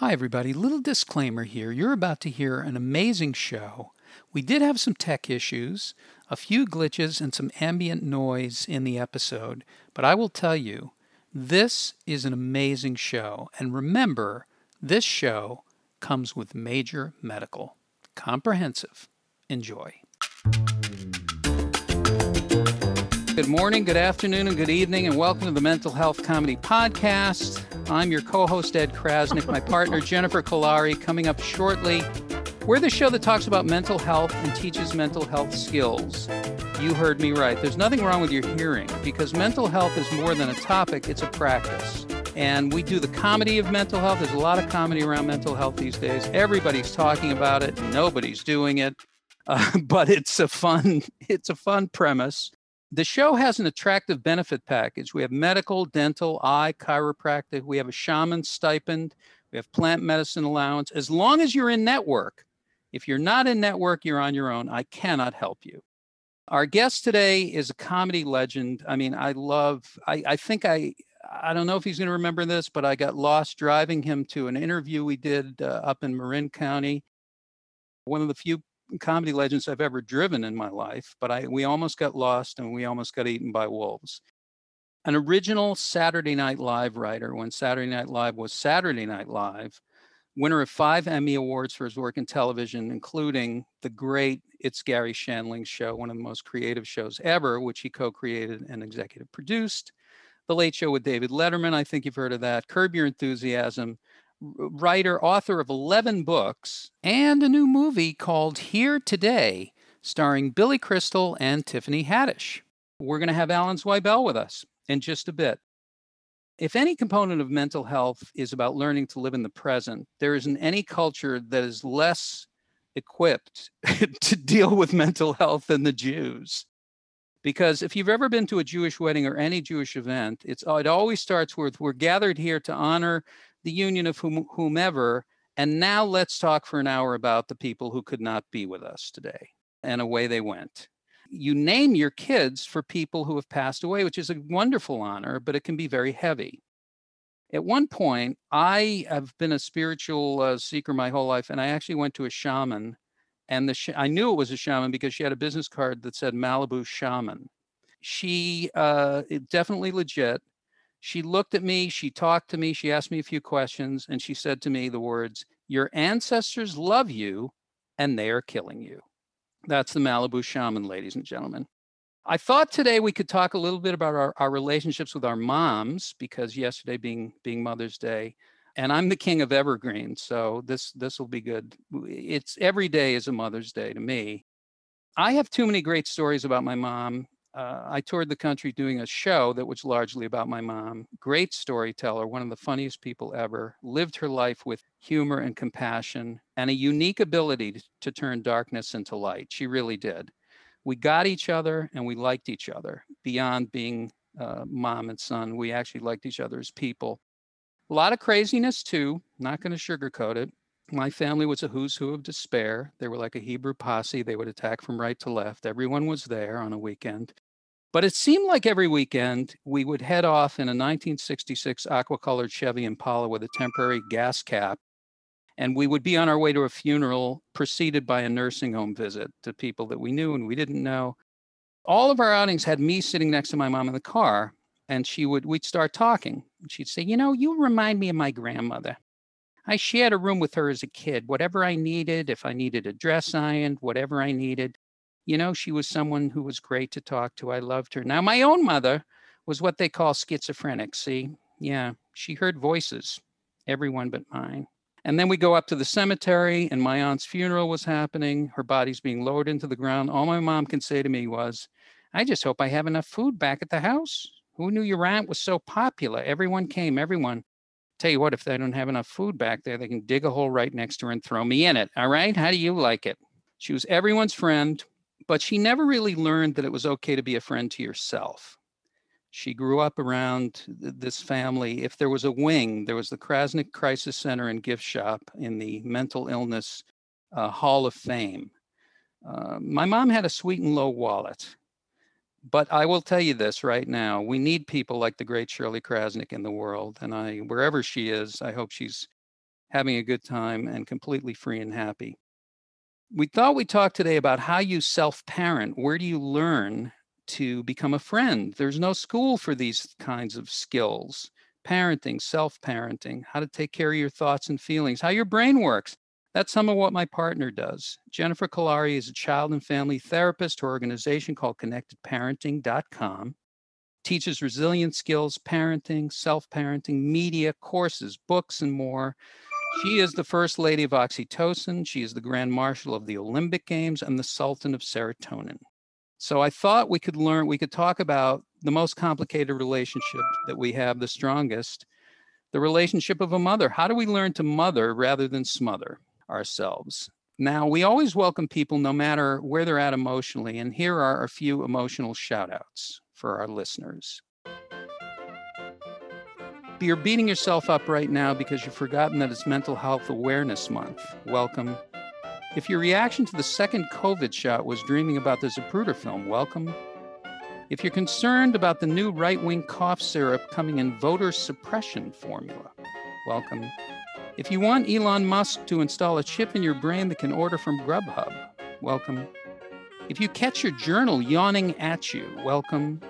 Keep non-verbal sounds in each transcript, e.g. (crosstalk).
Hi, everybody. Little disclaimer here. You're about to hear an amazing show. We did have some tech issues, a few glitches, and some ambient noise in the episode, but I will tell you, this is an amazing show. And remember, this show comes with major medical. Comprehensive. Enjoy. Good morning, good afternoon, and good evening, and welcome to the Mental Health Comedy Podcast. I'm your co host, Ed Krasnick, my partner, Jennifer Kolari, coming up shortly. We're the show that talks about mental health and teaches mental health skills. You heard me right. There's nothing wrong with your hearing because mental health is more than a topic, it's a practice. And we do the comedy of mental health. There's a lot of comedy around mental health these days. Everybody's talking about it, nobody's doing it. (laughs) Uh, but it's a fun it's a fun premise the show has an attractive benefit package. We have medical, dental, eye, chiropractic. We have a shaman stipend. We have plant medicine allowance. As long as you're in network, if you're not in network, you're on your own. I cannot help you. Our guest today is a comedy legend. I mean, I love, I, I think I, I don't know if he's going to remember this, but I got lost driving him to an interview we did uh, up in Marin County. One of the few comedy legends I've ever driven in my life, but I we almost got lost and we almost got eaten by wolves. An original Saturday Night Live writer when Saturday Night Live was Saturday Night Live, winner of five Emmy Awards for his work in television, including the great It's Garry Shandling show, one of the most creative shows ever, which he co created and executive produced. The Late Show with David Letterman, I think you've heard of that. Curb Your Enthusiasm, writer, author of 11 books, and a new movie called Here Today, starring Billy Crystal and Tiffany Haddish. We're going to have Alan Zweibel with us in just a bit. If any component of mental health is about learning to live in the present, there isn't any culture that is less equipped (laughs) to deal with mental health than the Jews. Because if you've ever been to a Jewish wedding or any Jewish event, it's it always starts with we're gathered here to honor the union of whom, whomever. And now let's talk for an hour about the people who could not be with us today. And away they went. You name your kids for people who have passed away, which is a wonderful honor, but it can be very heavy. At one point, I have been a spiritual uh, seeker my whole life, and I actually went to a shaman. And the sh- I knew it was a shaman because she had a business card that said Malibu Shaman. She uh, definitely legit she looked at me, she talked to me, she asked me a few questions, and she said to me the words, Your ancestors love you and they are killing you. That's the Malibu shaman, ladies and gentlemen. I thought today we could talk a little bit about our, our relationships with our moms because yesterday being being Mother's Day, and I'm the king of evergreen, so this this will be good. It's every day is a Mother's Day to me. I have too many great stories about my mom uh, I toured the country doing a show that was largely about my mom. Great storyteller, one of the funniest people ever, lived her life with humor and compassion and a unique ability to, turn darkness into light. She really did. We got each other and we liked each other beyond being uh, mom and son. We actually liked each other as people. A lot of craziness too, not going to sugarcoat it. My family was a who's who of despair. They were like a Hebrew posse. They would attack from right to left. Everyone was there on a weekend. But it seemed like every weekend we would head off in a 1966 aqua colored Chevy Impala with a temporary gas cap. And we would be on our way to a funeral preceded by a nursing home visit to people that we knew and we didn't know. All of our outings had me sitting next to my mom in the car, and she would, we'd start talking. She'd say, You know, you remind me of my grandmother. I shared a room with her as a kid. Whatever I needed, if I needed a dress ironed, whatever I needed, you know, she was someone who was great to talk to. I loved her. Now, my own mother was what they call schizophrenic. See, yeah, she heard voices, everyone but mine. And then we go up to the cemetery, and my aunt's funeral was happening. Her body's being lowered into the ground. All my mom can say to me was, I just hope I have enough food back at the house. Who knew your aunt was so popular? Everyone came, everyone. Tell you what, if they don't have enough food back there, they can dig a hole right next to her and throw me in it. All right? How do you like it? She was everyone's friend, but she never really learned that it was okay to be a friend to yourself. She grew up around this family. If there was a wing, there was the Krasnick Crisis Center and Gift Shop in the Mental Illness uh, Hall of Fame. Uh, my mom had a sweet and low wallet. But I will tell you this right now: we need people like the great Shirley Krasnick in the world, and I, wherever she is, I hope she's having a good time, and completely free and happy. We thought we'd talk today about how you self parent. Where do you learn to become a friend? There's no school for these kinds of skills parenting, self parenting, how to take care of your thoughts and feelings, how your brain works. That's some of what my partner does. Jennifer Kolari is a child and family therapist. Her organization called connectedparenting.com teaches resilience skills, parenting, self parenting, media, courses, books, and more. She is the First Lady of Oxytocin. She is the Grand Marshal of the Olympic Games and the Sultan of Serotonin. So I thought we could learn, we could talk about the most complicated relationship that we have, the strongest, the relationship of a mother. How do we learn to mother rather than smother ourselves? Now, we always welcome people no matter where they're at emotionally, and here are a few emotional shout outs for our listeners. You're beating yourself up right now because you've forgotten that it's Mental Health Awareness Month. Welcome. If your reaction to the second COVID shot was dreaming about the Zapruder film, welcome. If you're concerned about the new right wing cough syrup coming in voter suppression formula, welcome. If you want Elon Musk to install a chip in your brain that can order from Grubhub, welcome. If you catch your journal yawning at you, welcome.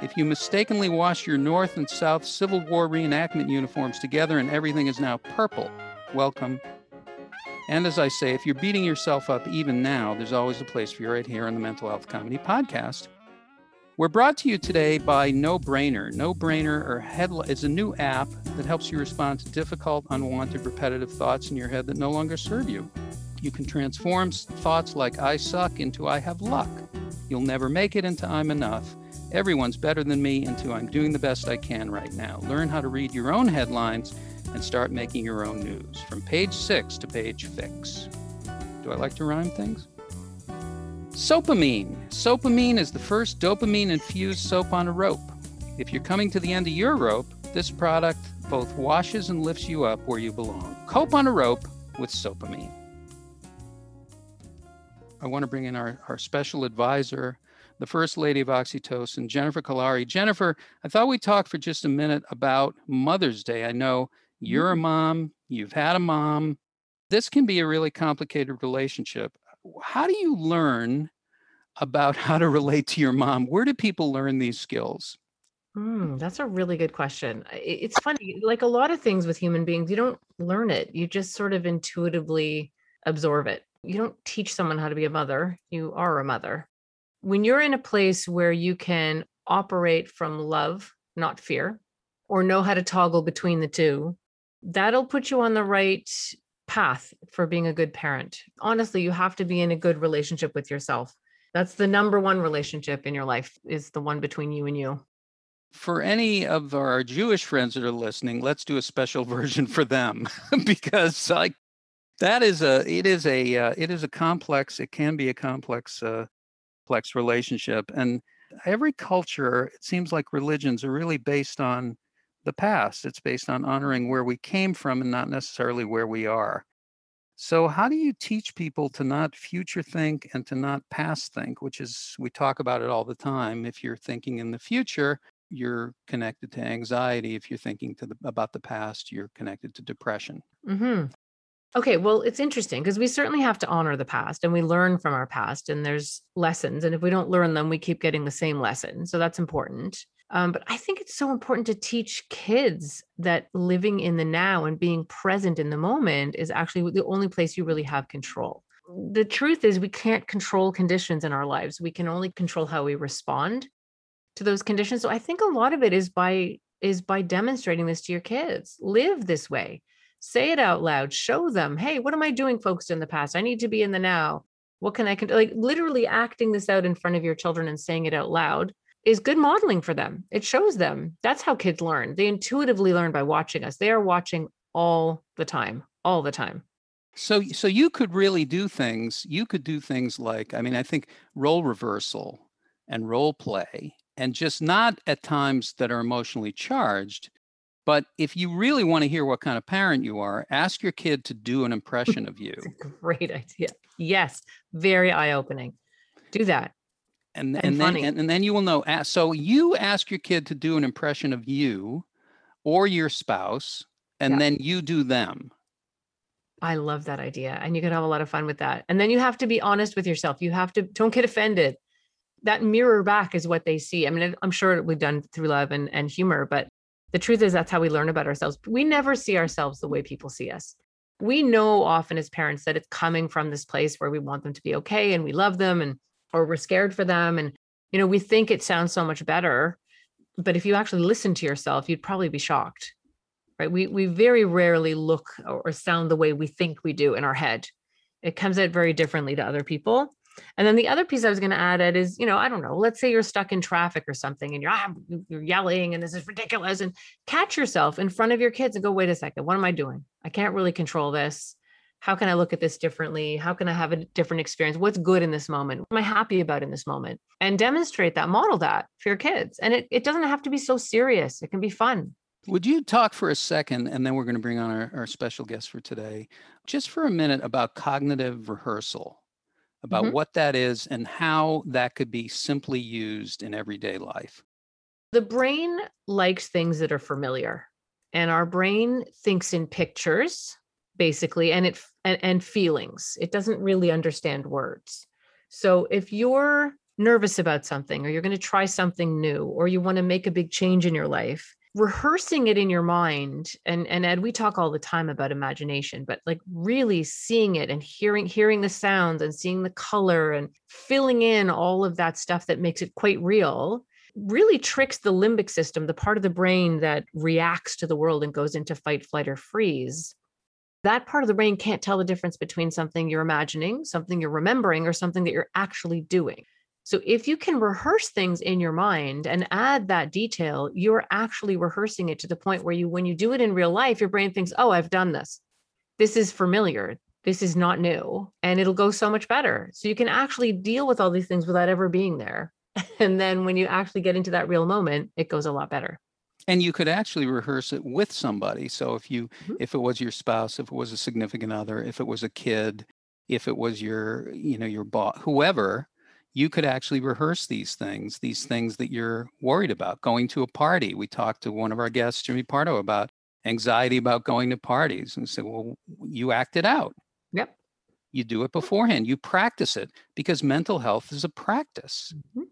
If you mistakenly wash your North and South Civil War reenactment uniforms together and everything is now purple, welcome. And as I say, if you're beating yourself up even now, there's always a place for you right here on the Mental Health Comedy Podcast. We're brought to you today by No Brainer. No Brainer or Headli- is a new app that helps you respond to difficult, unwanted, repetitive thoughts in your head that no longer serve you. You can transform thoughts like I suck into I have luck. You'll never make it into I'm enough. Everyone's better than me into I'm doing the best I can right now. Learn how to read your own headlines and start making your own news from page six to page fix. Do I like to rhyme things? Soapamine. Sopamine is the first dopamine infused soap on a rope. If you're coming to the end of your rope, this product both washes and lifts you up where you belong. Cope on a rope with Sopamine. I want to bring in our, our special advisor, the First Lady of Oxytocin, Jennifer Kolari. Jennifer, I thought we'd talk for just a minute about Mother's Day. I know you're a Mm. mom, you've had a mom. This can be a really complicated relationship. How do you learn about how to relate to your mom? Where do people learn these skills? Mm, that's a really good question. It's funny, like a lot of things with human beings, you don't learn it. You just sort of intuitively absorb it. You don't teach someone how to be a mother. You are a mother. When you're in a place where you can operate from love, not fear, or know how to toggle between the two, that'll put you on the right path for being a good parent. Honestly, you have to be in a good relationship with yourself. That's the number one relationship in your life is the one between you and you. For any of our Jewish friends that are listening, let's do a special (laughs) version for them (laughs) because like that is a it is a uh, it is a complex it can be a complex uh, complex relationship and every culture it seems like religions are really based on the past it's based on honoring where we came from and not necessarily where we are so how do you teach people to not future think and to not past think which is we talk about it all the time if you're thinking in the future you're connected to anxiety if you're thinking the, about the past you're connected to depression Mm-hmm. Okay, well, it's interesting because we certainly have to honor the past and we learn from our past, and there's lessons. And if we don't learn them, we keep getting the same lesson. So that's important. Um, but I think it's so important to teach kids that living in the now and being present in the moment is actually the only place you really have control. The truth is, we can't control conditions in our lives. We can only control how we respond to those conditions. So I think a lot of it is by is by demonstrating this to your kids. Live this way say it out loud show them hey what am i doing focused in the past i need to be in the now what can i can like literally acting this out in front of your children and saying it out loud is good modeling for them. It shows them. That's how kids learn. They intuitively learn by watching us. They are watching all the time all the time. So so you could really do things you could do things like i mean i think role reversal and role play and just not at times that are emotionally charged but if you really want to hear what kind of parent you are, ask your kid to do an (laughs) impression of you. great idea. Yes very eye-opening. Do that And, And and, then and, and then you will know. So you ask your kid to do an impression of you or your spouse, and Yeah. then you do them. I love that idea. And you can have a lot of fun with that. And then you have to be honest with yourself. You have to, don't get offended. That mirror back is what they see. I mean, I'm sure we've done through love and, and humor, but the truth is that's how we learn about ourselves. We never see ourselves the way people see us. We know often as parents that it's coming from this place where we want them to be okay and we love them and or we're scared for them. And, you know, we think it sounds so much better. But if you actually listen to yourself, you'd probably be shocked right? We we very rarely look or sound the way we think we do in our head. It comes out very differently to other people. And then the other piece I was going to add it is, you know, I don't know, let's say you're stuck in traffic or something and you're, ah, you're yelling and this is ridiculous and catch yourself in front of your kids and go, wait a second, what am I doing? I can't really control this. How can I look at this differently? How can I have a different experience? What's good in this moment? What am I happy about in this moment? And demonstrate that, model that for your kids. And it, it doesn't have to be so serious. It can be fun. Would you talk for a second, and then we're going to bring on our, our special guest for today, just for a minute about cognitive rehearsal, about mm-hmm. what that is and how that could be simply used in everyday life? The brain likes things that are familiar, and our brain thinks in pictures, basically, and it and, and feelings. It doesn't really understand words. So if you're nervous about something, or you're going to try something new, or you want to make a big change in your life, rehearsing it in your mind and and ed we talk all the time about imagination but like really seeing it and hearing hearing the sounds and seeing the color and filling in all of that stuff that makes it quite real really tricks the limbic system the part of the brain that reacts to the world and goes into fight flight or freeze that part of the brain can't tell the difference between something you're imagining something you're remembering or something that you're actually doing so if you can rehearse things in your mind and add that detail, you're actually rehearsing it to the point where you, when you do it in real life, your brain thinks, oh, I've done this. This is familiar. This is not new. And it'll go so much better. So you can actually deal with all these things without ever being there. (laughs) And then when you actually get into that real moment, it goes a lot better and you could actually rehearse it with somebody so if you mm-hmm. if it was your spouse if it was a significant other if it was a kid if it was your you know your boss whoever you could actually rehearse these things, these things that you're worried about. Going to a party. We talked to one of our guests, Jimmy Pardo, about anxiety about going to parties and said, well, you act it out. Yep. You do it beforehand. You practice it because mental health is a practice. Mm-hmm.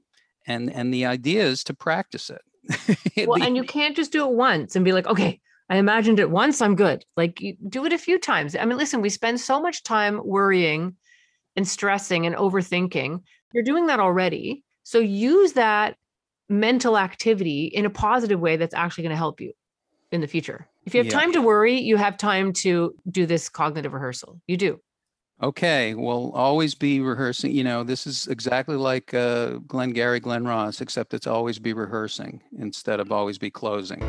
And and the idea is to practice it. (laughs) well, and you can't just do it once and be like, okay, I imagined it once, I'm good. Like you do it a few times. I mean, listen, we spend so much time worrying and stressing and overthinking you're doing that already. So use that mental activity in a positive way that's actually going to help you in the future. If you have yeah. time to worry, you have time to do this cognitive rehearsal. You do. Okay, well, always be rehearsing. You know, this is exactly like uh, Glenn Gary, Glen Ross, except it's always be rehearsing instead of always be closing.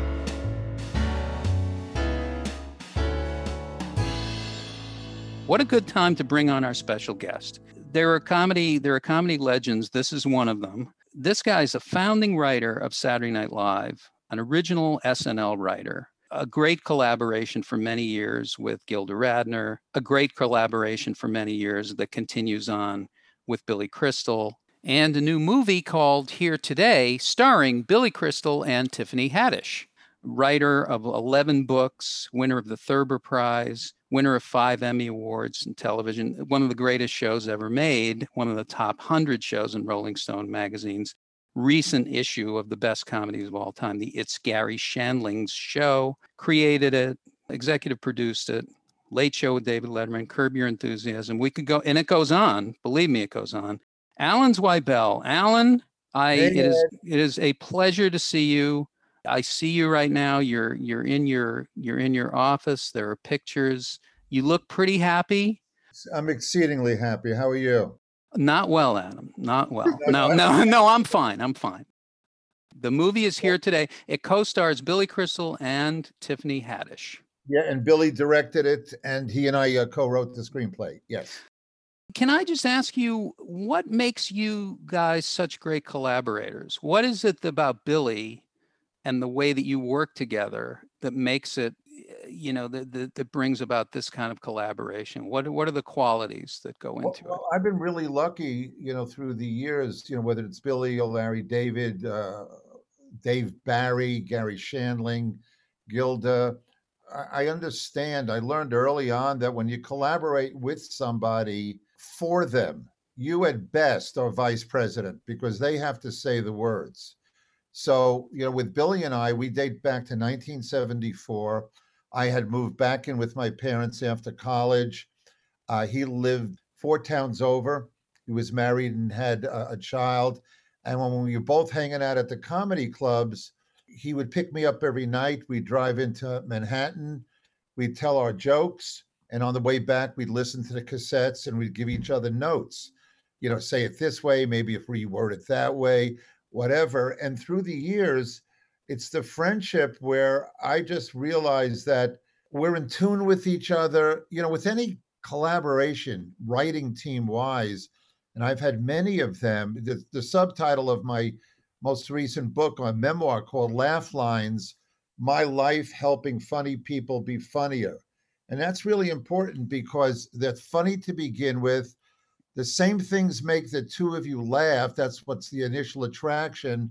What a good time to bring on our special guest there are comedy there are comedy legends this is one of them this guy is a founding writer of saturday night live an original snl writer a great collaboration for many years with gilda radner a great collaboration for many years that continues on with billy crystal and a new movie called here today starring billy crystal and tiffany haddish. Writer of 11 books winner of the thurber prize winner of five Emmy Awards in television, one of the greatest shows ever made, one of the top 100 shows in Rolling Stone magazine's recent issue of the best comedies of all time, the It's Garry Shandling's Show, created it, executive produced it, Late Show with David Letterman, Curb Your Enthusiasm. We could go, and it goes on. Believe me, it goes on. Alan Zweibel. Alan, I hey, it is it is a pleasure to see you. I see you right now. You're you're in your you're in your office. There are pictures. You look pretty happy. I'm exceedingly happy. How are you? Not well, Adam. Not well. No, no, (laughs) no. I'm fine. I'm fine. The movie is here today. It co-stars Billy Crystal and Tiffany Haddish. Yeah, and Billy directed it, and he and I uh, co-wrote the screenplay. Yes. Can I just ask you what makes you guys such great collaborators? What is it about Billy and the way that you work together that makes it you know that, that, that brings about this kind of collaboration what what are the qualities that go into well, it i've been really lucky you know through the years you know whether it's billy or larry david uh, dave barry Garry shandling gilda I understand. I learned early on that when you collaborate with somebody for them, you at best are vice president because they have to say the words. So, you know, with Billy and I, we date back to 1974. I had moved back in with my parents after college. Uh, he lived four towns over. He was married and had a, a child. And when we were both hanging out at the comedy clubs, he would pick me up every night. We'd drive into Manhattan. We'd tell our jokes. And on the way back, we'd listen to the cassettes and we'd give each other notes. You know, say it this way, maybe if we word it that way, whatever. And through the years, it's the friendship where I just realized that we're in tune with each other. You know, with any collaboration, writing team wise, and I've had many of them. The, the subtitle of my most recent book, a memoir called Laugh Lines My Life Helping Funny People Be Funnier. And that's really important because they're funny to begin with. The same things make the two of you laugh. That's what's the initial attraction.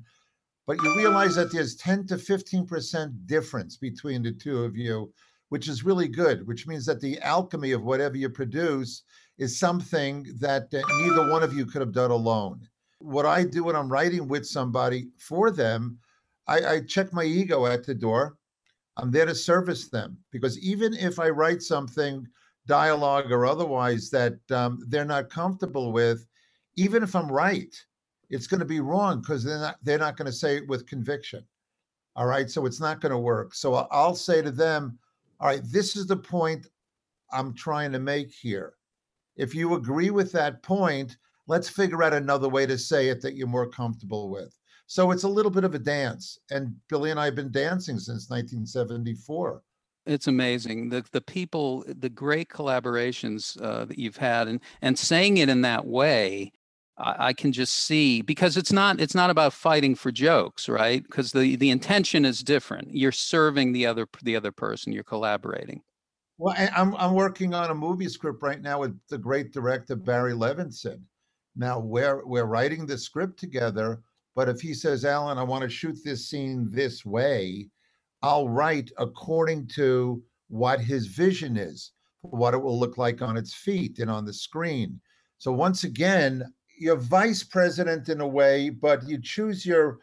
But you realize that there's 10 to 15% difference between the two of you, which is really good, which means that the alchemy of whatever you produce is something that uh, neither one of you could have done alone what I do when I'm writing with somebody for them, I, I check my ego at the door. I'm there to service them because even if I write something, dialogue or otherwise, that um, they're not comfortable with, even if I'm right, it's going to be wrong because they're not they're not going to say it with conviction. All right, so it's not going to work. So I'll say to them, all right, this is the point I'm trying to make here. If you agree with that point, let's figure out another way to say it that you're more comfortable with. So it's a little bit of a dance. And Billy and I have been dancing since 1974. It's amazing the the people, the great collaborations uh, that you've had, and and saying it in that way, I, can just see because it's not it's not about fighting for jokes, right? Because the the intention is different. You're serving the other the other person. You're collaborating. Well, I'm I'm working on a movie script right now with the great director Barry Levinson, now we're we're writing the script together, but if he says, Alan, I want to shoot this scene this way, I'll write according to what his vision is, what it will look like on its feet and on the screen. So once again, you're vice president in a way, but you choose your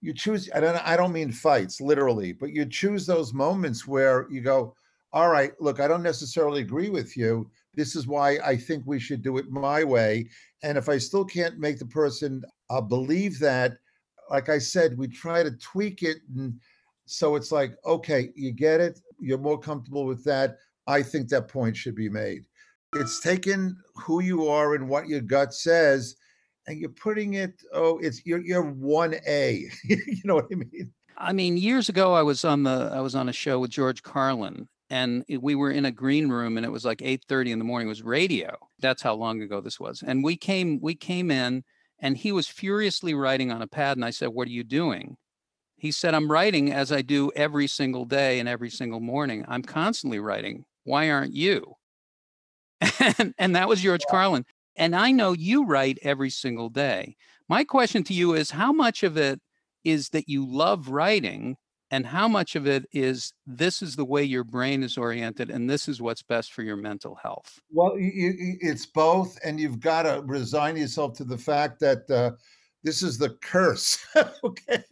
you choose I don't I don't mean fights literally, but you choose those moments where you go, all right, look, I don't necessarily agree with you. This is why I think we should do it my way. And if I still can't make the person uh, believe that, like I said, we try to tweak it. And so it's like, okay, you get it. You're more comfortable with that. I think that point should be made. It's taking who you are and what your gut says, and you're putting it. Oh, it's you're you're one A. (laughs) you know what I mean? I mean, years ago, I was on the I was on a show with George Carlin, and we were in a green room and it was like 8:30 in the morning it was radio that's how long ago this was and we came we came in and he was furiously writing on a pad and I said what are you doing he said I'm writing as I do every single day and every single morning I'm constantly writing why aren't you and, (laughs) and that was George Carlin. And I know you write every single day. My question to you is how much of it is that you love writing and how much of it is this is the way your brain is oriented and this is what's best for your mental health? Well you, it's both and you've got to resign yourself to the fact that uh, this is the curse (laughs) okay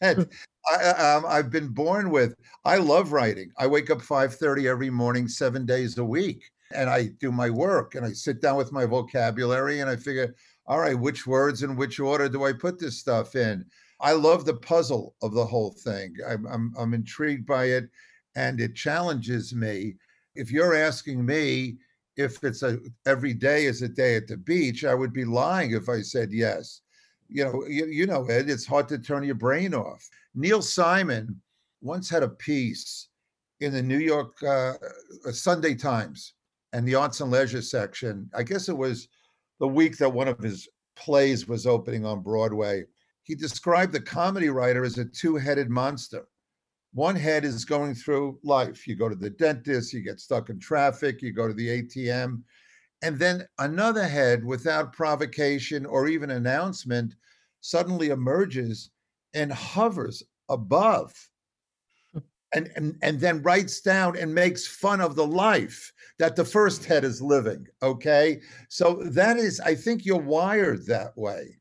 that (laughs) I, um, i've been born with. I love writing. I wake up 5.30 every morning seven days a week and i do my work and i sit down with my vocabulary and i figure all right which words in which order do i put this stuff in I love the puzzle of the whole thing. I'm, I'm, I'm intrigued by it, and it challenges me. If you're asking me if it's a every day is a day at the beach, I would be lying if I said yes. You know, you, you know, Ed, it's hard to turn your brain off. Neil Simon once had a piece in the New York uh, uh Sunday Times and the arts and leisure section. I guess it was the week that one of his plays was opening on Broadway he described the comedy writer as a two headed monster. One head is going through life. You go to the dentist, you get stuck in traffic, you go to the ATM. And then another head, without provocation or even announcement, suddenly emerges and hovers above and, and and then writes down and makes fun of the life that the first head is living okay? So that is i think you're wired that way.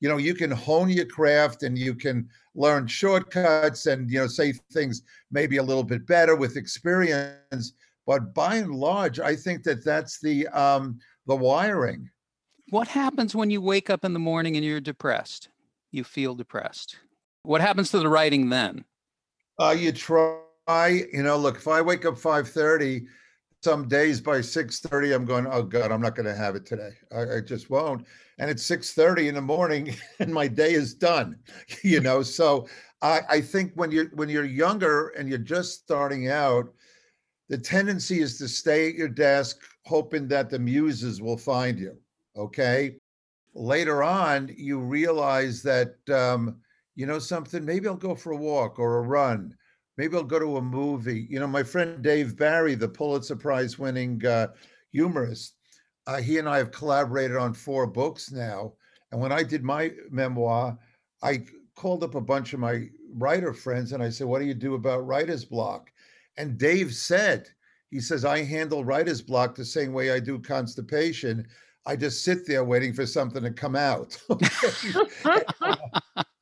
You know you can hone your craft and you can learn shortcuts and you know say things maybe a little bit better with experience but by and large i think that that's the um the wiring. What happens when you wake up in the morning and you're depressed? You feel depressed. What happens to the writing then uh, you try, you know, look, if I wake up 5:30, some days by 6:30, I'm going, oh God, I'm not going to have it today. I, I just won't. And it's 6:30 in the morning (laughs) and my day is done, (laughs) you know. So I, I think when you're when you're younger and you're just starting out, the tendency is to stay at your desk hoping that the muses will find you. Okay. Later on, you realize that um, you know something, maybe I'll go for a walk or a run. Maybe I'll go to a movie. You know, my friend Dave Barry, the Pulitzer Prize winning uh, humorist, uh, he and I have collaborated on four books now. And when I did my memoir, I called up a bunch of my writer friends and I said, What do you do about writer's block? And Dave said, He says, I handle writer's block the same way I do constipation. I just sit there waiting for something to come out. (laughs) (laughs)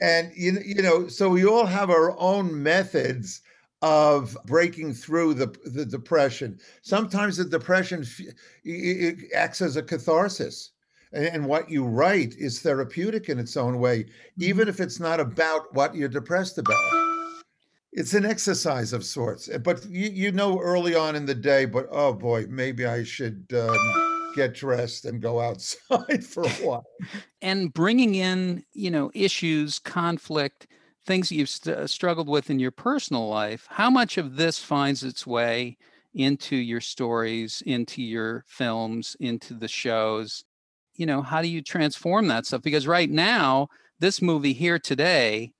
and you you know so we all have our own methods of breaking through the the depression sometimes the depression it acts as a catharsis and what you write is therapeutic in its own way even mm-hmm. if it's not about what you're depressed about it's an exercise of sorts but you, you know early on in the day but oh boy maybe i should um, get dressed and go outside (laughs) for a while. and bringing in, you know, issues, conflict, things you've st- uh, struggled with in your personal life, how much of this finds its way into your stories, into your films, into the shows? You know, how do you transform that stuff? Because right now, this movie here today,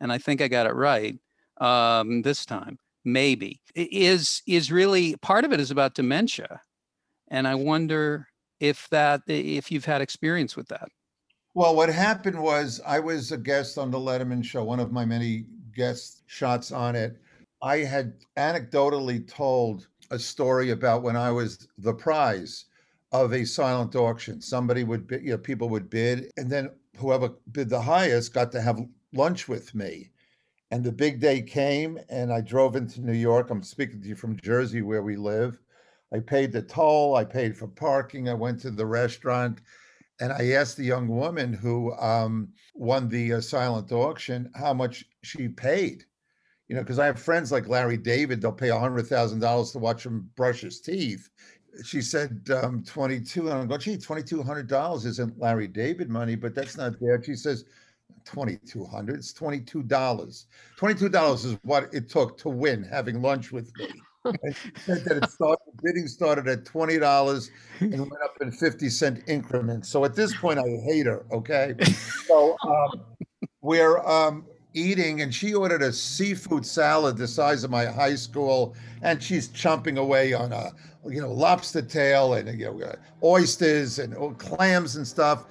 and I think I got it right um, this time, maybe is is really part of it is about dementia and I wonder if that if you've had experience with that. Well, what happened was I was a guest on the Letterman show, one of my many guest shots on it. I had anecdotally told a story about when I was the prize of a silent auction. Somebody would bid, you know, people would bid, and then whoever bid the highest got to have lunch with me. And the big day came, and I drove into New York. I'm speaking to you from Jersey, where we live. I paid the toll, I paid for parking, I went to the restaurant, and I asked the young woman who um, won the uh, silent auction how much she paid. You know, because I have friends like Larry David, they'll pay $100,000 to watch him brush his teeth. She said um, 22, and I'm going, gee, $2,200 isn't Larry David money, but that's not there. She says, 2200 it's $22 $22 is what it took to win having lunch with me said that it started, bidding started at twenty dollars and went up in fifty cent increments. So at this point, I hate her. Okay, so um, we're um, eating, and she ordered a seafood salad the size of my high school, and she's chomping away on a you know lobster tail and you know oysters and oh, clams and stuff.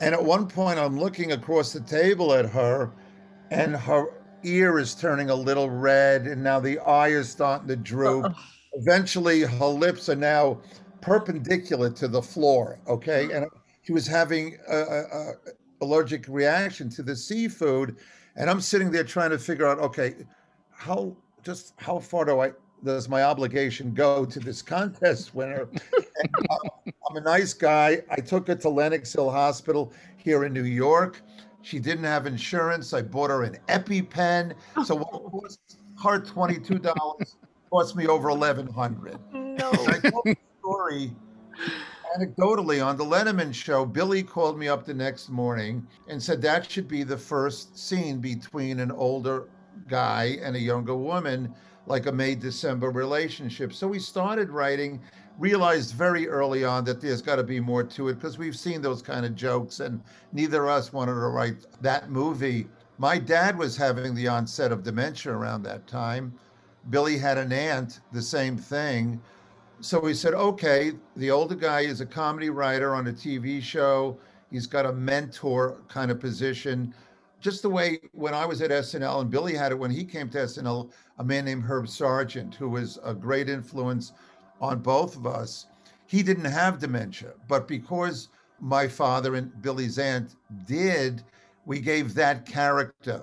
And at one point, I'm looking across the table at her, and her ear is turning a little red, and now the eye is starting to droop. Uh-oh. Eventually, her lips are now perpendicular to the floor. Okay, (gasps) and he was having a, a, a allergic reaction to the seafood, and I'm sitting there trying to figure out, okay, how just how far do I does my obligation go to this contest winner? and, (laughs) uh, I'm a nice guy. I took her to Lenox Hill Hospital here in New York. She didn't have insurance. I bought her an EpiPen. So what oh. cost her twenty two dollars cost me over eleven hundred. No. I told the story anecdotally on the Letterman show. Billy called me up the next morning and said that should be the first scene between an older guy and a younger woman, like a May December relationship. So we started writing realized very early on that there's got to be more to it because we've seen those kind of jokes, and neither of us wanted to write that movie. My dad was having the onset of dementia around that time. Billy had an aunt, the same thing. So we said, okay, the older guy is a comedy writer on a TV show. He's got a mentor kind of position. just the way when I was at SNL and Billy had it when he came to SNL, a man named Herb Sargent, who was a great influence on both of us. He didn't have dementia, but because my father and Billy's aunt did, we gave that character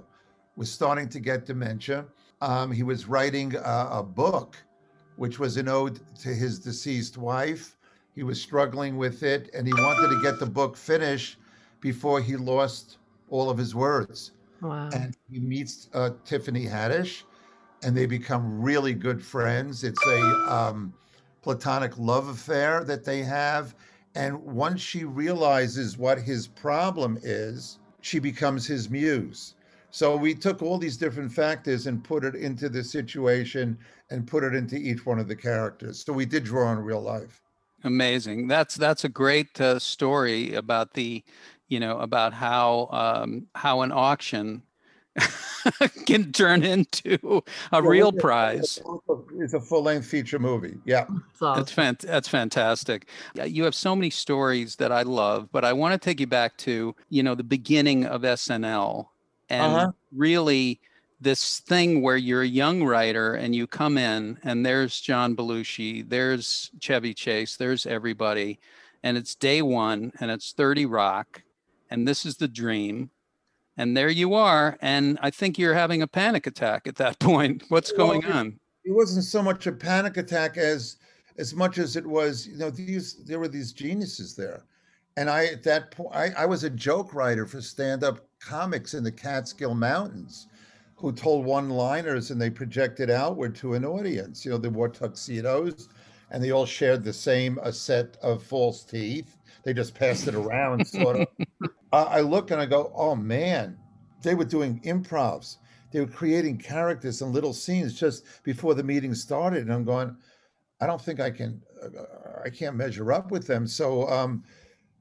was starting to get dementia. Um, he was writing a, a book, which was an ode to his deceased wife. He was struggling with it, and he wanted to get the book finished before he lost all of his words. Wow. And he meets uh, Tiffany Haddish, and they become really good friends. It's a um, platonic love affair that they have. And once she realizes what his problem is, she becomes his muse. So we took all these different factors and put it into the situation and put it into each one of the characters. So we did draw on real life. Amazing. That's that's a great uh, story about the, you know, about how um, how an auction (laughs) can turn into a real prize. It's a full length feature movie. Yeah. That's fant- that's fantastic. You have so many stories that I love, but I want to take you back to, you know, the beginning of SNL and Uh-huh. really this thing where you're a young writer and you come in and there's John Belushi, there's Chevy Chase, there's everybody, and it's day one and it's 30 Rock, and this is the dream. And there you are. And I think you're having a panic attack at that (laughs) point. What's Well, going it- on? it wasn't so much a panic attack as as much as it was you know these there were these geniuses there and i at that point I, I was a joke writer for stand-up comics in the catskill mountains who told one liners and they projected outward to an audience you know they wore tuxedos and they all shared the same a set of false teeth they just passed it around sort of (laughs) I look and i go oh man. They were doing improvs. They were creating characters and little scenes just before the meeting started and i'm going i don't think i can uh, i can't measure up with them. So um,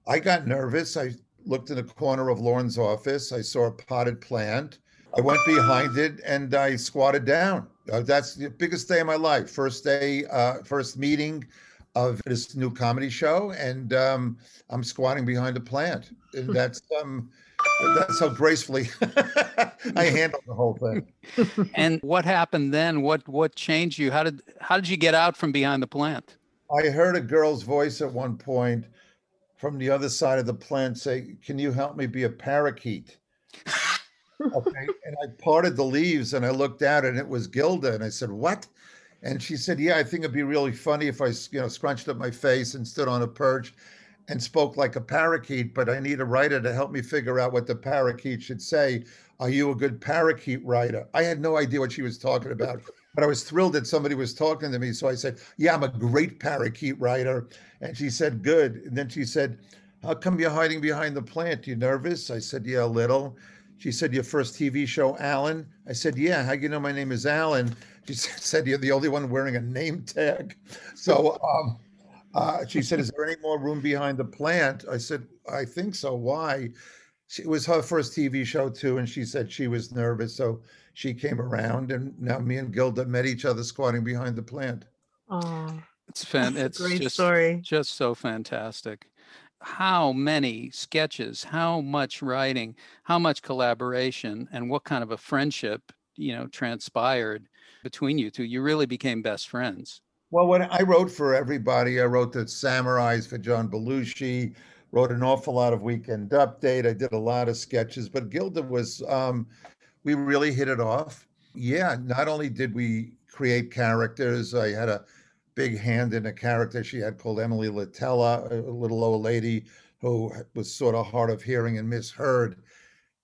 i got nervous. I looked in the corner of Lorne's office. I saw a potted plant. I went behind it and i squatted down. Uh, that's the biggest day of my life. First day uh, first meeting of this new comedy show and um, i'm squatting behind a plant and that's um, that's how gracefully (laughs) I handled the whole thing. (laughs) and what happened then? What what changed you? How did how did you get out from behind the plant? I heard a girl's voice at one point from the other side of the plant say, Can you help me be a parakeet? (laughs) okay. And I parted the leaves and I looked out and it was Gilda. And I said, What? And she said, Yeah, I think it'd be really funny if I, you know, scrunched up my face and stood on a perch and spoke like a parakeet, but I need a writer to help me figure out what the parakeet should say. Are you a good parakeet writer? I had no idea what she was talking about, (laughs) but I was thrilled that somebody was talking to me. So I said, Yeah, I'm a great parakeet writer. And she said, Good. And then she said, How come you're hiding behind the plant? You nervous? I said, Yeah, a little. She said, Your first TV show, Alan? I said, Yeah. How do you know my name is Alan? She (laughs) said, You're the only one wearing a name tag. So, um, uh, she said, Is there any more room behind the plant? I said, I think so. Why? She, it was her first TV show, too. And she said she was nervous. So she came around. And now me and Gilda met each other squatting behind the plant. Oh, It's fan. It's great just story. just so fantastic. How many sketches? How much writing? How much collaboration? And what kind of a friendship you know transpired between you two? You really became best friends. Well, when I wrote for everybody, I wrote the Samurais for John Belushi, wrote an awful lot of Weekend Update. I did a lot of sketches, but Gilda was, um, we really hit it off. Yeah, not only did we create characters, I had a big hand in a character she had called Emily Litella, a little old lady who was sort of hard of hearing and misheard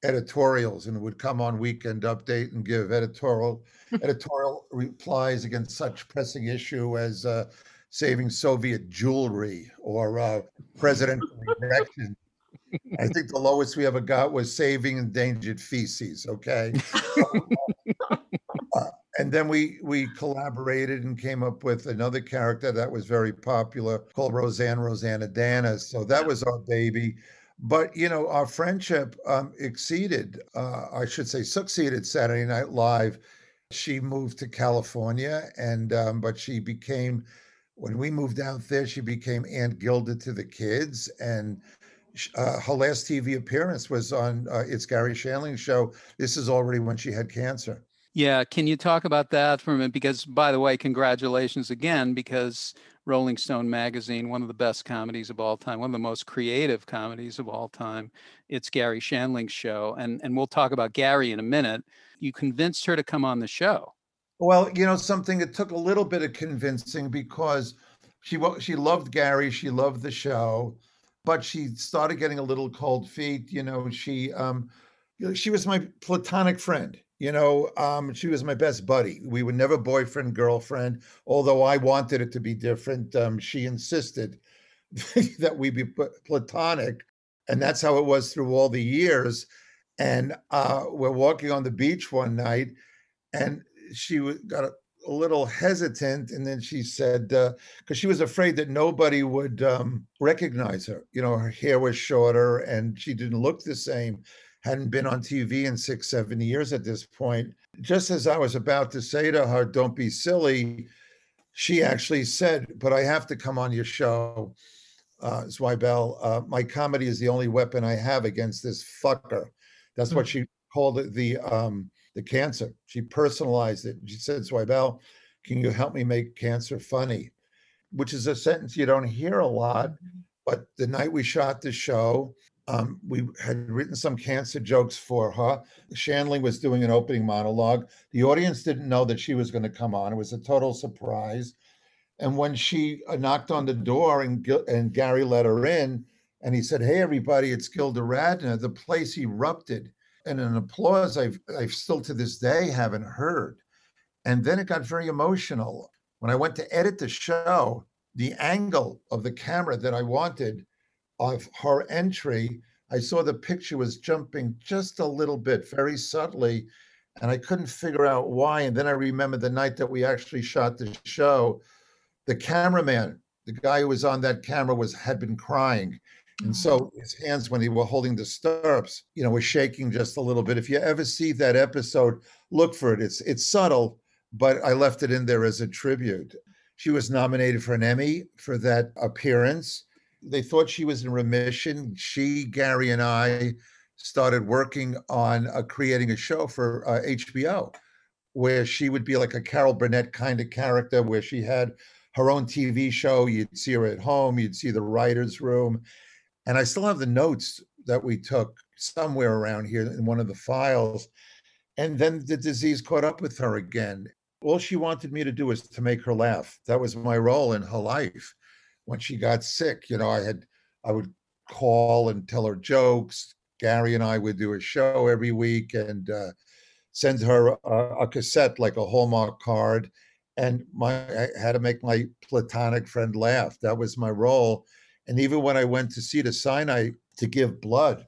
editorials and would come on Weekend Update and give editorial editorial replies against such pressing issue as uh, saving Soviet jewelry or uh, presidential (laughs) elections. I think the lowest we ever got was saving endangered feces. Okay, (laughs) uh, and then we we collaborated and came up with another character that was very popular called Roseanne Roseannadanna. So that was our baby. But you know, our friendship um, exceeded, uh, I should say, succeeded Saturday Night Live she moved to California, and um, but she became when we moved out there, she became Aunt Gilda to the kids, and uh, her last TV appearance was on uh, It's Garry Shandling show. This is already when she had cancer. Yeah, can you talk about that for a minute? Because, by the way, congratulations again, because Rolling Stone magazine, one of the best comedies of all time, one of the most creative comedies of all time. It's Garry Shandling's show, and and we'll talk about Garry in a minute. You convinced her to come on the show. Well, you know something. It took a little bit of convincing because she she loved Garry, she loved the show, but she started getting a little cold feet. You know, she um, she was my platonic friend you know, um, she was my best buddy. We were never boyfriend, girlfriend, although I wanted it to be different. Um, she insisted (laughs) that we be platonic. And that's how it was through all the years. And uh, we're walking on the beach one night, and she got a, a little hesitant. And then she said, because uh, she was afraid that nobody would um, recognize her. You know, her hair was shorter and she didn't look the same hadn't been on TV in six, seven years at this point. Just as I was about to say to her, Don't be silly, she actually said, But I have to come on your show, uh. Uh, my comedy is the only weapon I have against this fucker. That's mm-hmm. what she called it the um, the cancer. She personalized it. She said, Zweibel, can you help me make cancer funny? Which is a sentence you don't hear a lot. But the night we shot the show, um, we had written some cancer jokes for her. Shandling was doing an opening monologue. The audience didn't know that she was going to come on. It was a total surprise. And when she uh, knocked on the door and, and Garry let her in, and he said, Hey, everybody, it's Gilda Radner, the place erupted. And an applause I've, I've still to this day haven't heard. And then it got very emotional. When I went to edit the show, the angle of the camera that I wanted of her entry, I saw the picture was jumping just a little bit, very subtly, and I couldn't figure out why. And then I remember the night that we actually shot the show, the cameraman, the guy who was on that camera, was had been crying. And so mm. his hands, when he were holding the stirrups, you know, were shaking just a little bit. If you ever see that episode, look for it. It's it's subtle, but I left it in there as a tribute. She was nominated for an Emmy for that appearance they thought she was in remission. She, Garry, and I started working on uh, creating a show for uh, HBO where she would be like a Carol Burnett kind of character, where she had her own TV show. You'd see her at home, you'd see the writer's room. And I still have the notes that we took somewhere around here in one of the files. And then the disease caught up with her again. All she wanted me to do was to make her laugh. That was my role in her life when she got sick, you know, I had I would call and tell her jokes. Garry and I would do a show every week and uh, send her a, a, cassette like a Hallmark card. And my I had to make my platonic friend laugh. That was my role. And even when I went to Cedar Sinai to give blood,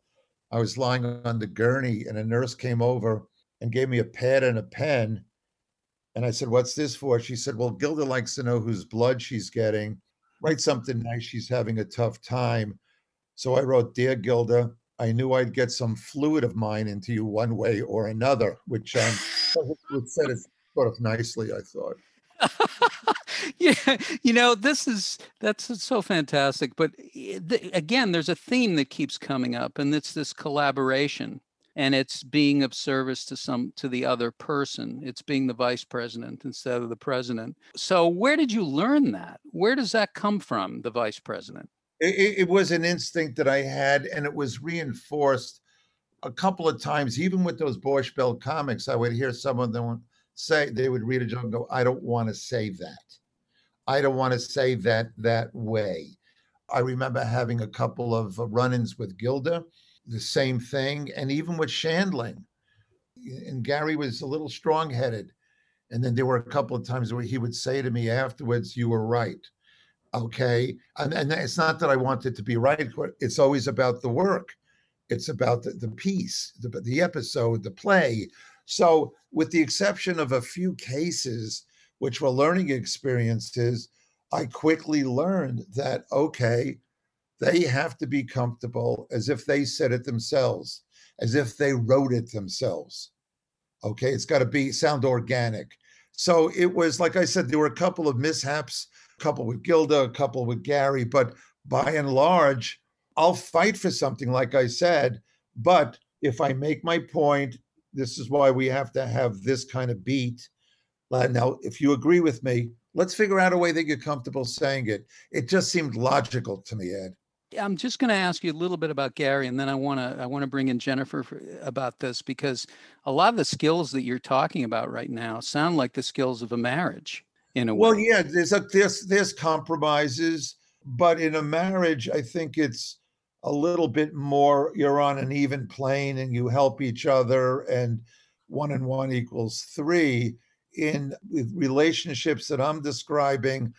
I was lying on the gurney and a nurse came over and gave me a pad and a pen. And I said, What's this for? She said, Well, Gilda likes to know whose blood she's getting write something nice. She's having a tough time. So I wrote, Dear Gilda, I knew I'd get some fluid of mine into you one way or another, which um, (laughs) said it sort of nicely, I thought. (laughs) (laughs) yeah, you know, this is that's so fantastic. But eh, again, there's a theme that keeps coming up, and it's this collaboration and it's being of service to some to the other person. It's being the vice president instead of the president. So where did you learn that? Where does that come from the vice president? It, it was an instinct that i had and it was reinforced a couple of times. Even with those borscht belt comics i would hear some of them say they would read a joke and go i don't want to say that i don't want to say that that way i remember having a couple of run-ins with gilda the same thing. And even with Shandling, and Garry was a little strong headed. And then there were a couple of times where he would say to me afterwards, You were right. Okay. And, and it's not that I wanted to be right, it's always about the work, it's about the, the piece, the, the episode, the play. So, with the exception of a few cases, which were learning experiences, I quickly learned that, okay, they have to be comfortable as if they said it themselves, as if they wrote it themselves. Okay, it's got to be sound organic. So it was like I said, there were a couple of mishaps, a couple with Gilda, a couple with Garry, but by and large, I'll fight for something, like I said. But if I make my point, this is why we have to have this kind of beat. Uh, now, if you agree with me, let's figure out a way that you're comfortable saying it. It just seemed logical to me, Ed. I'm just going to ask you a little bit about Garry, and then I want to I want to bring in Jennifer for, about this because a lot of the skills that you're talking about right now sound like the skills of a marriage in a well, way. yeah, there's a there's there's compromises, but in a marriage, I think it's a little bit more. You're on an even plane, and you help each other, and one and one equals three. In relationships that I'm describing,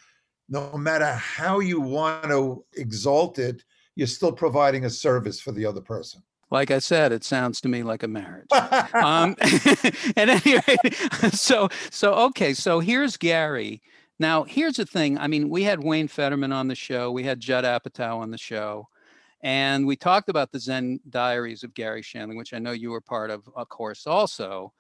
no matter how you want to exalt it, you're still providing a service for the other person. Like I said, it sounds to me like a marriage. (laughs) um, (laughs) and anyway, (laughs) so so okay, so here's Garry. Now here's the thing. I mean, we had Wayne Federman on the show. We had Judd Apatow on the show. And we talked about the Zen Diaries of Garry Shandling, which I know you were part of, of course, also.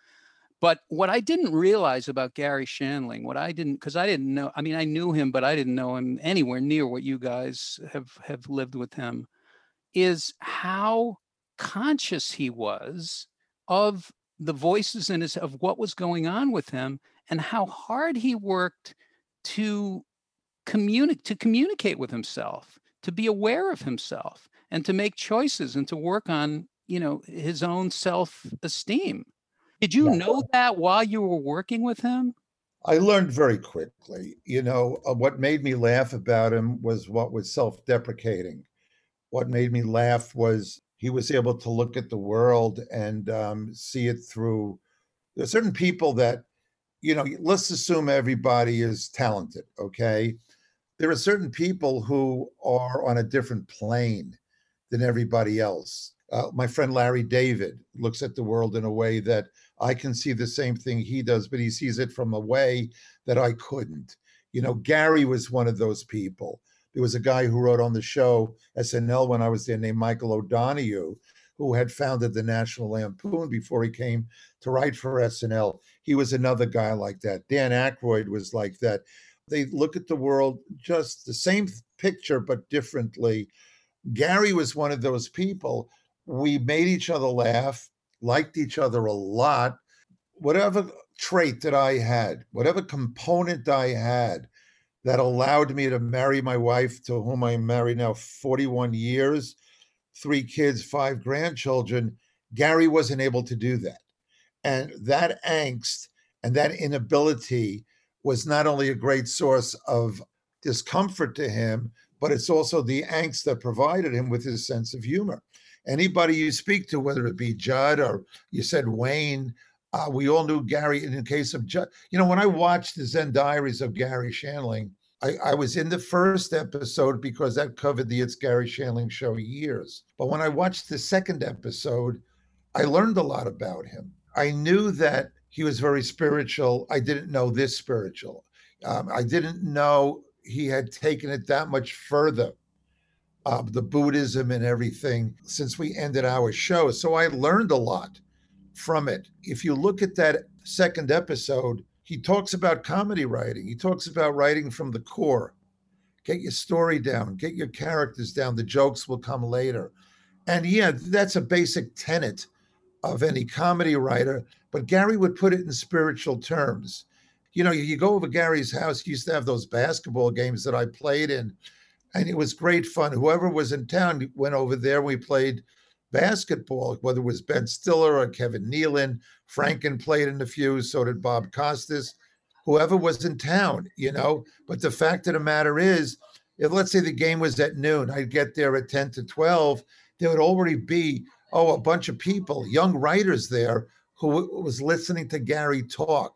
But what I didn't realize about Garry Shandling, what I didn't, because I didn't know, I mean, I knew him, but I didn't know him anywhere near what you guys have have lived with him, is how conscious he was of the voices in his of what was going on with him and how hard he worked to communicate to communicate with himself, to be aware of himself, and to make choices and to work on, you know, his own self-esteem did you know that while you were working with him? I learned very quickly. You know, uh, what made me laugh about him was what was self deprecating. What made me laugh was he was able to look at the world and um, see it through. There are certain people that, you know, let's assume everybody is talented, okay? There are certain people who are on a different plane than everybody else. Uh, my friend Larry David looks at the world in a way that I can see the same thing he does, but he sees it from a way that I couldn't. You know, Garry was one of those people. There was a guy who wrote on the show SNL when I was there named Michael O'Donoghue, who had founded the National Lampoon before he came to write for SNL. He was another guy like that. Dan Aykroyd was like that. They look at the world just the same picture, but differently. Garry was one of those people. We made each other laugh liked each other a lot. Whatever trait that I had, whatever component I had that allowed me to marry my wife, to whom I'm married now 41 years, three kids, five grandchildren, Garry wasn't able to do that. And that angst and that inability was not only a great source of discomfort to him, but it's also the angst that provided him with his sense of humor anybody you speak to, whether it be Judd or you said Wayne, uh, we all knew Garry. In the case of Judd, you know, when I watched the Zen Diaries of Garry Shandling, I, I, was in the first episode because that covered the It's Garry Shandling show years. But when I watched the second episode, I learned a lot about him. I knew that he was very spiritual. I didn't know this spiritual. Um, I didn't know he had taken it that much further uh, the Buddhism and everything since we ended our show. So I learned a lot from it. If you look at that second episode, he talks about comedy writing. He talks about writing from the core. Get your story down, get your characters down. The jokes will come later. And yeah, that's a basic tenet of any comedy writer. But Garry would put it in spiritual terms. You know, you go over Garry's house, he used to have those basketball games that I played in and it was great fun. Whoever was in town went over there. We played basketball, whether it was Ben Stiller or Kevin Nealon. Franken played in a few, so did Bob Costas. Whoever was in town, you know. But the fact of the matter is, if let's say the game was at noon, I'd get there at 10 to 12, there would already be, oh, a bunch of people, young writers there who was listening to Garry talk.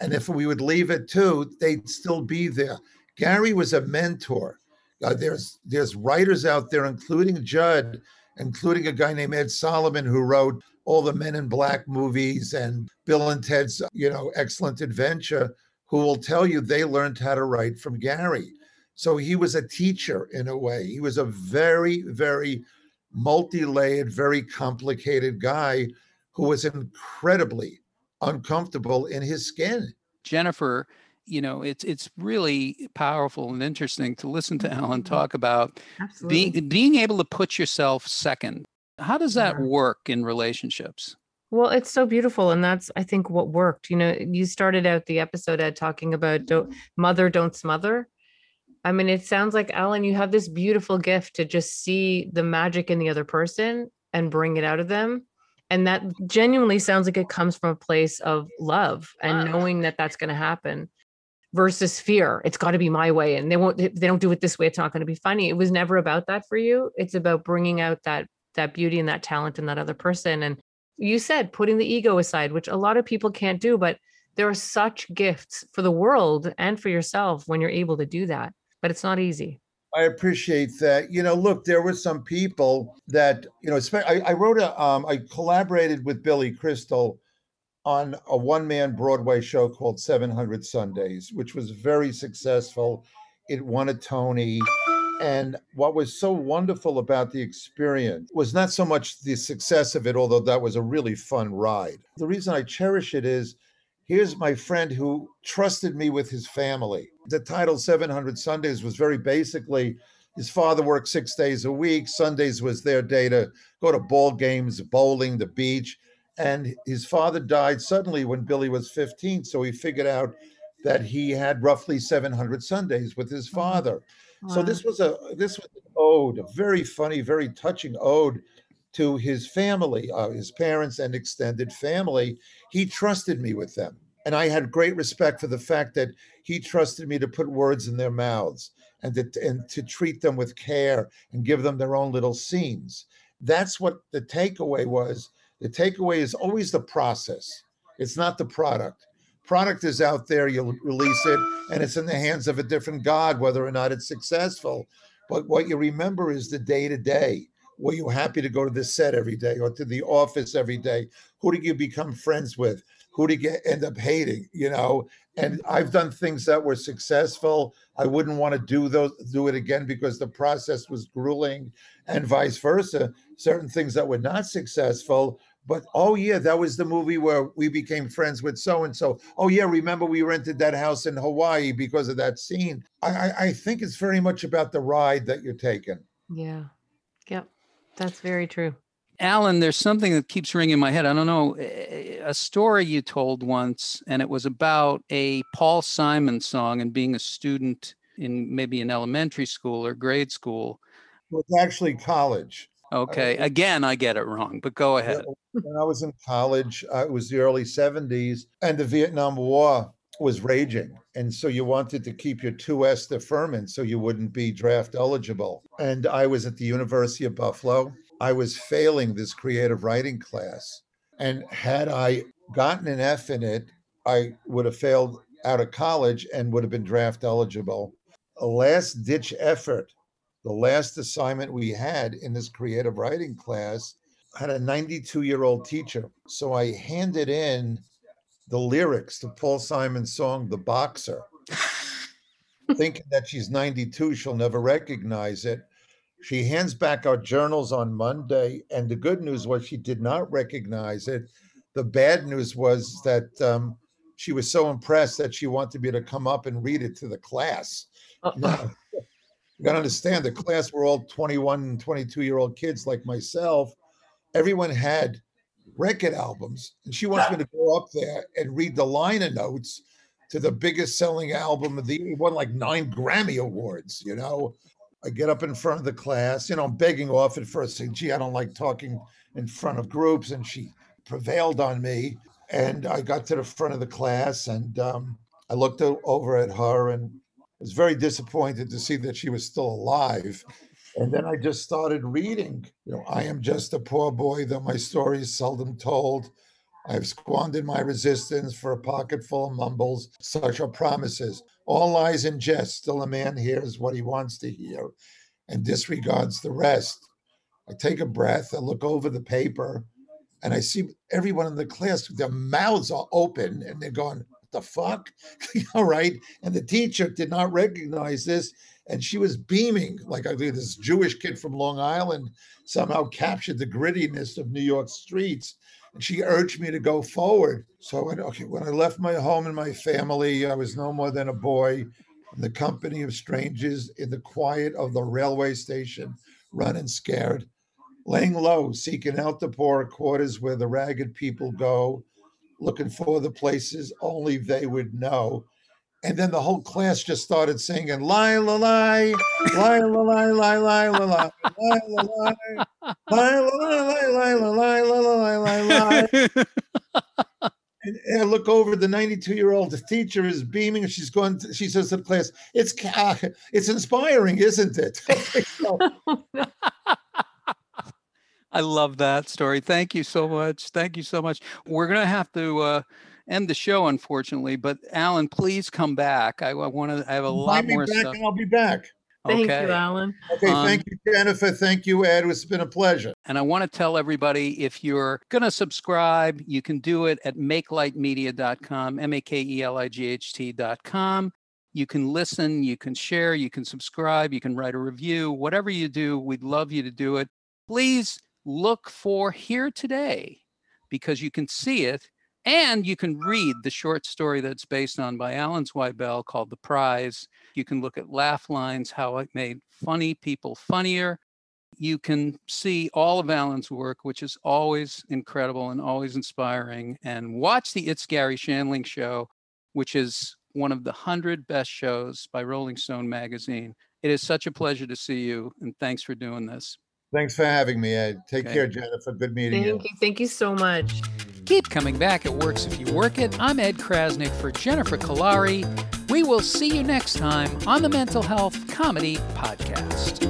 And if we would leave at two, they'd still be there. Garry was a mentor. Uh, there's there's writers out there, including Judd, including a guy named Ed Solomon who wrote all the Men in Black movies and Bill and Ted's you know Excellent Adventure, who will tell you they learned how to write from Garry. So he was a teacher in a way. He was a very very multi-layered, very complicated guy who was incredibly uncomfortable in his skin. Jennifer, you know, it's it's really powerful and interesting to listen to Alan Mm-hmm. talk about Absolutely. being being able to put yourself second. How does that Yeah. work in relationships? Well, it's so beautiful. And that's, I think, what worked. You know, you started out the episode at talking about don't mother, don't smother. I mean, it sounds like Alan, you have this beautiful gift to just see the magic in the other person and bring it out of them. And that genuinely sounds like it comes from a place of love and knowing that that's going to happen versus fear. It's got to be my way. And they won't. They don't do it this way. It's not going to be funny. It was never about that for you. It's about bringing out that, that beauty and that talent in that other person. And you said putting the ego aside, which a lot of people can't do, but there are such gifts for the world and for yourself when you're able to do that. But it's not easy. I appreciate that. You know, look, there were some people that you know. I, I wrote a, um, I collaborated with Billy Crystal on a one-man Broadway show called 700 Sundays, which was very successful. It won a Tony. And what was so wonderful about the experience was not so much the success of it, although that was a really fun ride. The reason I cherish it is here's my friend who trusted me with his family. The title 700 Sundays was very basically his father worked six days a week. Sundays was their day to go to ball games, bowling, the beach. And his father died suddenly when Billy was 15. So he figured out that he had roughly 700 Sundays with his father. So this was a this was an ode, a very funny, very touching ode to his family, uh, his parents and extended family. He trusted me with them, and I had great respect for the fact that he trusted me to put words in their mouths and to and to treat them with care and give them their own little scenes. That's what the takeaway was. The takeaway is always the process. It's not the product. Product is out there, you'll release it, and it's in the hands of a different God, whether or not it's successful. But what you remember is the day to day. Were you happy to go to the set every day or to the office every day? Who did you become friends with? Who did you end up hating? You know, and I've done things that were successful. I wouldn't want to do those do it again because the process was grueling, and vice versa. Certain things that were not successful but oh yeah, that was the movie where we became friends with so and so. Oh yeah, remember we rented that house in Hawaii because of that scene. I, I, I think it's very much about the ride that you're taking. Yeah. Yep. That's very true. Alan, there's something that keeps ringing in my head. I don't know, a a story you told once, and it was about a Paul Simon song and being a student in maybe an elementary school or grade school. Well, It's actually college. Okay, again, I get it wrong, but go ahead. When I was in college, uh, it was the early 70s, and the Vietnam War was raging. And so you wanted to keep your 2S deferment so you wouldn't be draft eligible. And I was at the University of Buffalo. I was failing this creative writing class. And had I gotten an F in it, I would have failed out of college and would have been draft eligible. A last ditch effort the last assignment we had in this creative writing class had a 92 year old teacher. So I handed in the lyrics to Paul Simon's song, The Boxer, (laughs) thinking that she's 92, she'll never recognize it. She hands back our journals on Monday. And the good news was she did not recognize it. The bad news was that um, she was so impressed that she wanted me to come up and read it to the class. Uh, Now, you got to understand the class were all 21 and 22 year old kids like myself. Everyone had record albums, and she wants me to go up there and read the liner notes to the biggest selling album of the year. Won like nine Grammy Awards, you know. I get up in front of the class, you know, I'm begging off at first, saying, gee, I don't like talking in front of groups. And she prevailed on me. And I got to the front of the class and um, I looked over at her and was very disappointed to see that she was still alive. And then I just started reading. You know, I am just a poor boy, though my story is seldom told. I've squandered my resistance for a pocket full of mumbles. Such are promises. All lies and jest. Still, a man hears what he wants to hear and disregards the rest. I take a breath. I look over the paper and I see everyone in the class, their mouths are open and they're going, the fuck? (laughs) All right. And the teacher did not recognize this. And she was beaming like I think this Jewish kid from Long Island somehow captured the grittiness of New York streets. And she urged me to go forward. So when, okay, when I left my home and my family, I was no more than a boy in the company of strangers in the quiet of the railway station, running scared, laying low, seeking out the poorer quarters where the ragged people go, looking for the places only they would know. And then the whole class just started singing lie la lie, lie la lie, lie lie la lie, lie la lie, lie la lie, lie la lie, lie lie lie lie. And, I look over, the 92 year old teacher is beaming, and she's going. She says to the class, "It's uh, it's inspiring, isn't it?" (laughs) (laughs) I love that story. Thank you so much. Thank you so much. We're gonna have to uh, end the show, unfortunately, but Alan, please come back. I, I want to. I have a lot more back stuff. And I'll be back. Thank okay. you, Alan. Okay, Um, thank you, Jennifer. Thank you, Ed. It's been a pleasure. And I want to tell everybody if you're going to subscribe, you can do it at makelightmedia.com, M A K E L I G H T.com. You can listen, you can share, you can subscribe, you can write a review. Whatever you do, we'd love you to do it. Please look for Here Today because you can see it and you can read the short story that's based on by Alan Zweibel called The Prize. You can look at laugh lines, how it made funny people funnier you can see all of Alan's work, which is always incredible and always inspiring. And watch the It's Garry Shandling show, which is one of the 100 best shows by Rolling Stone magazine. It is such a pleasure to see you, and thanks for doing this. Thanks for having me, Ed. Take Okay. care, Jennifer. Good meeting Thank you. Thank you so much. Keep coming back. It works if you work it. I'm Ed Crasnick for Jennifer Kalari. We will see you next time on the Mental Health Comedy Podcast.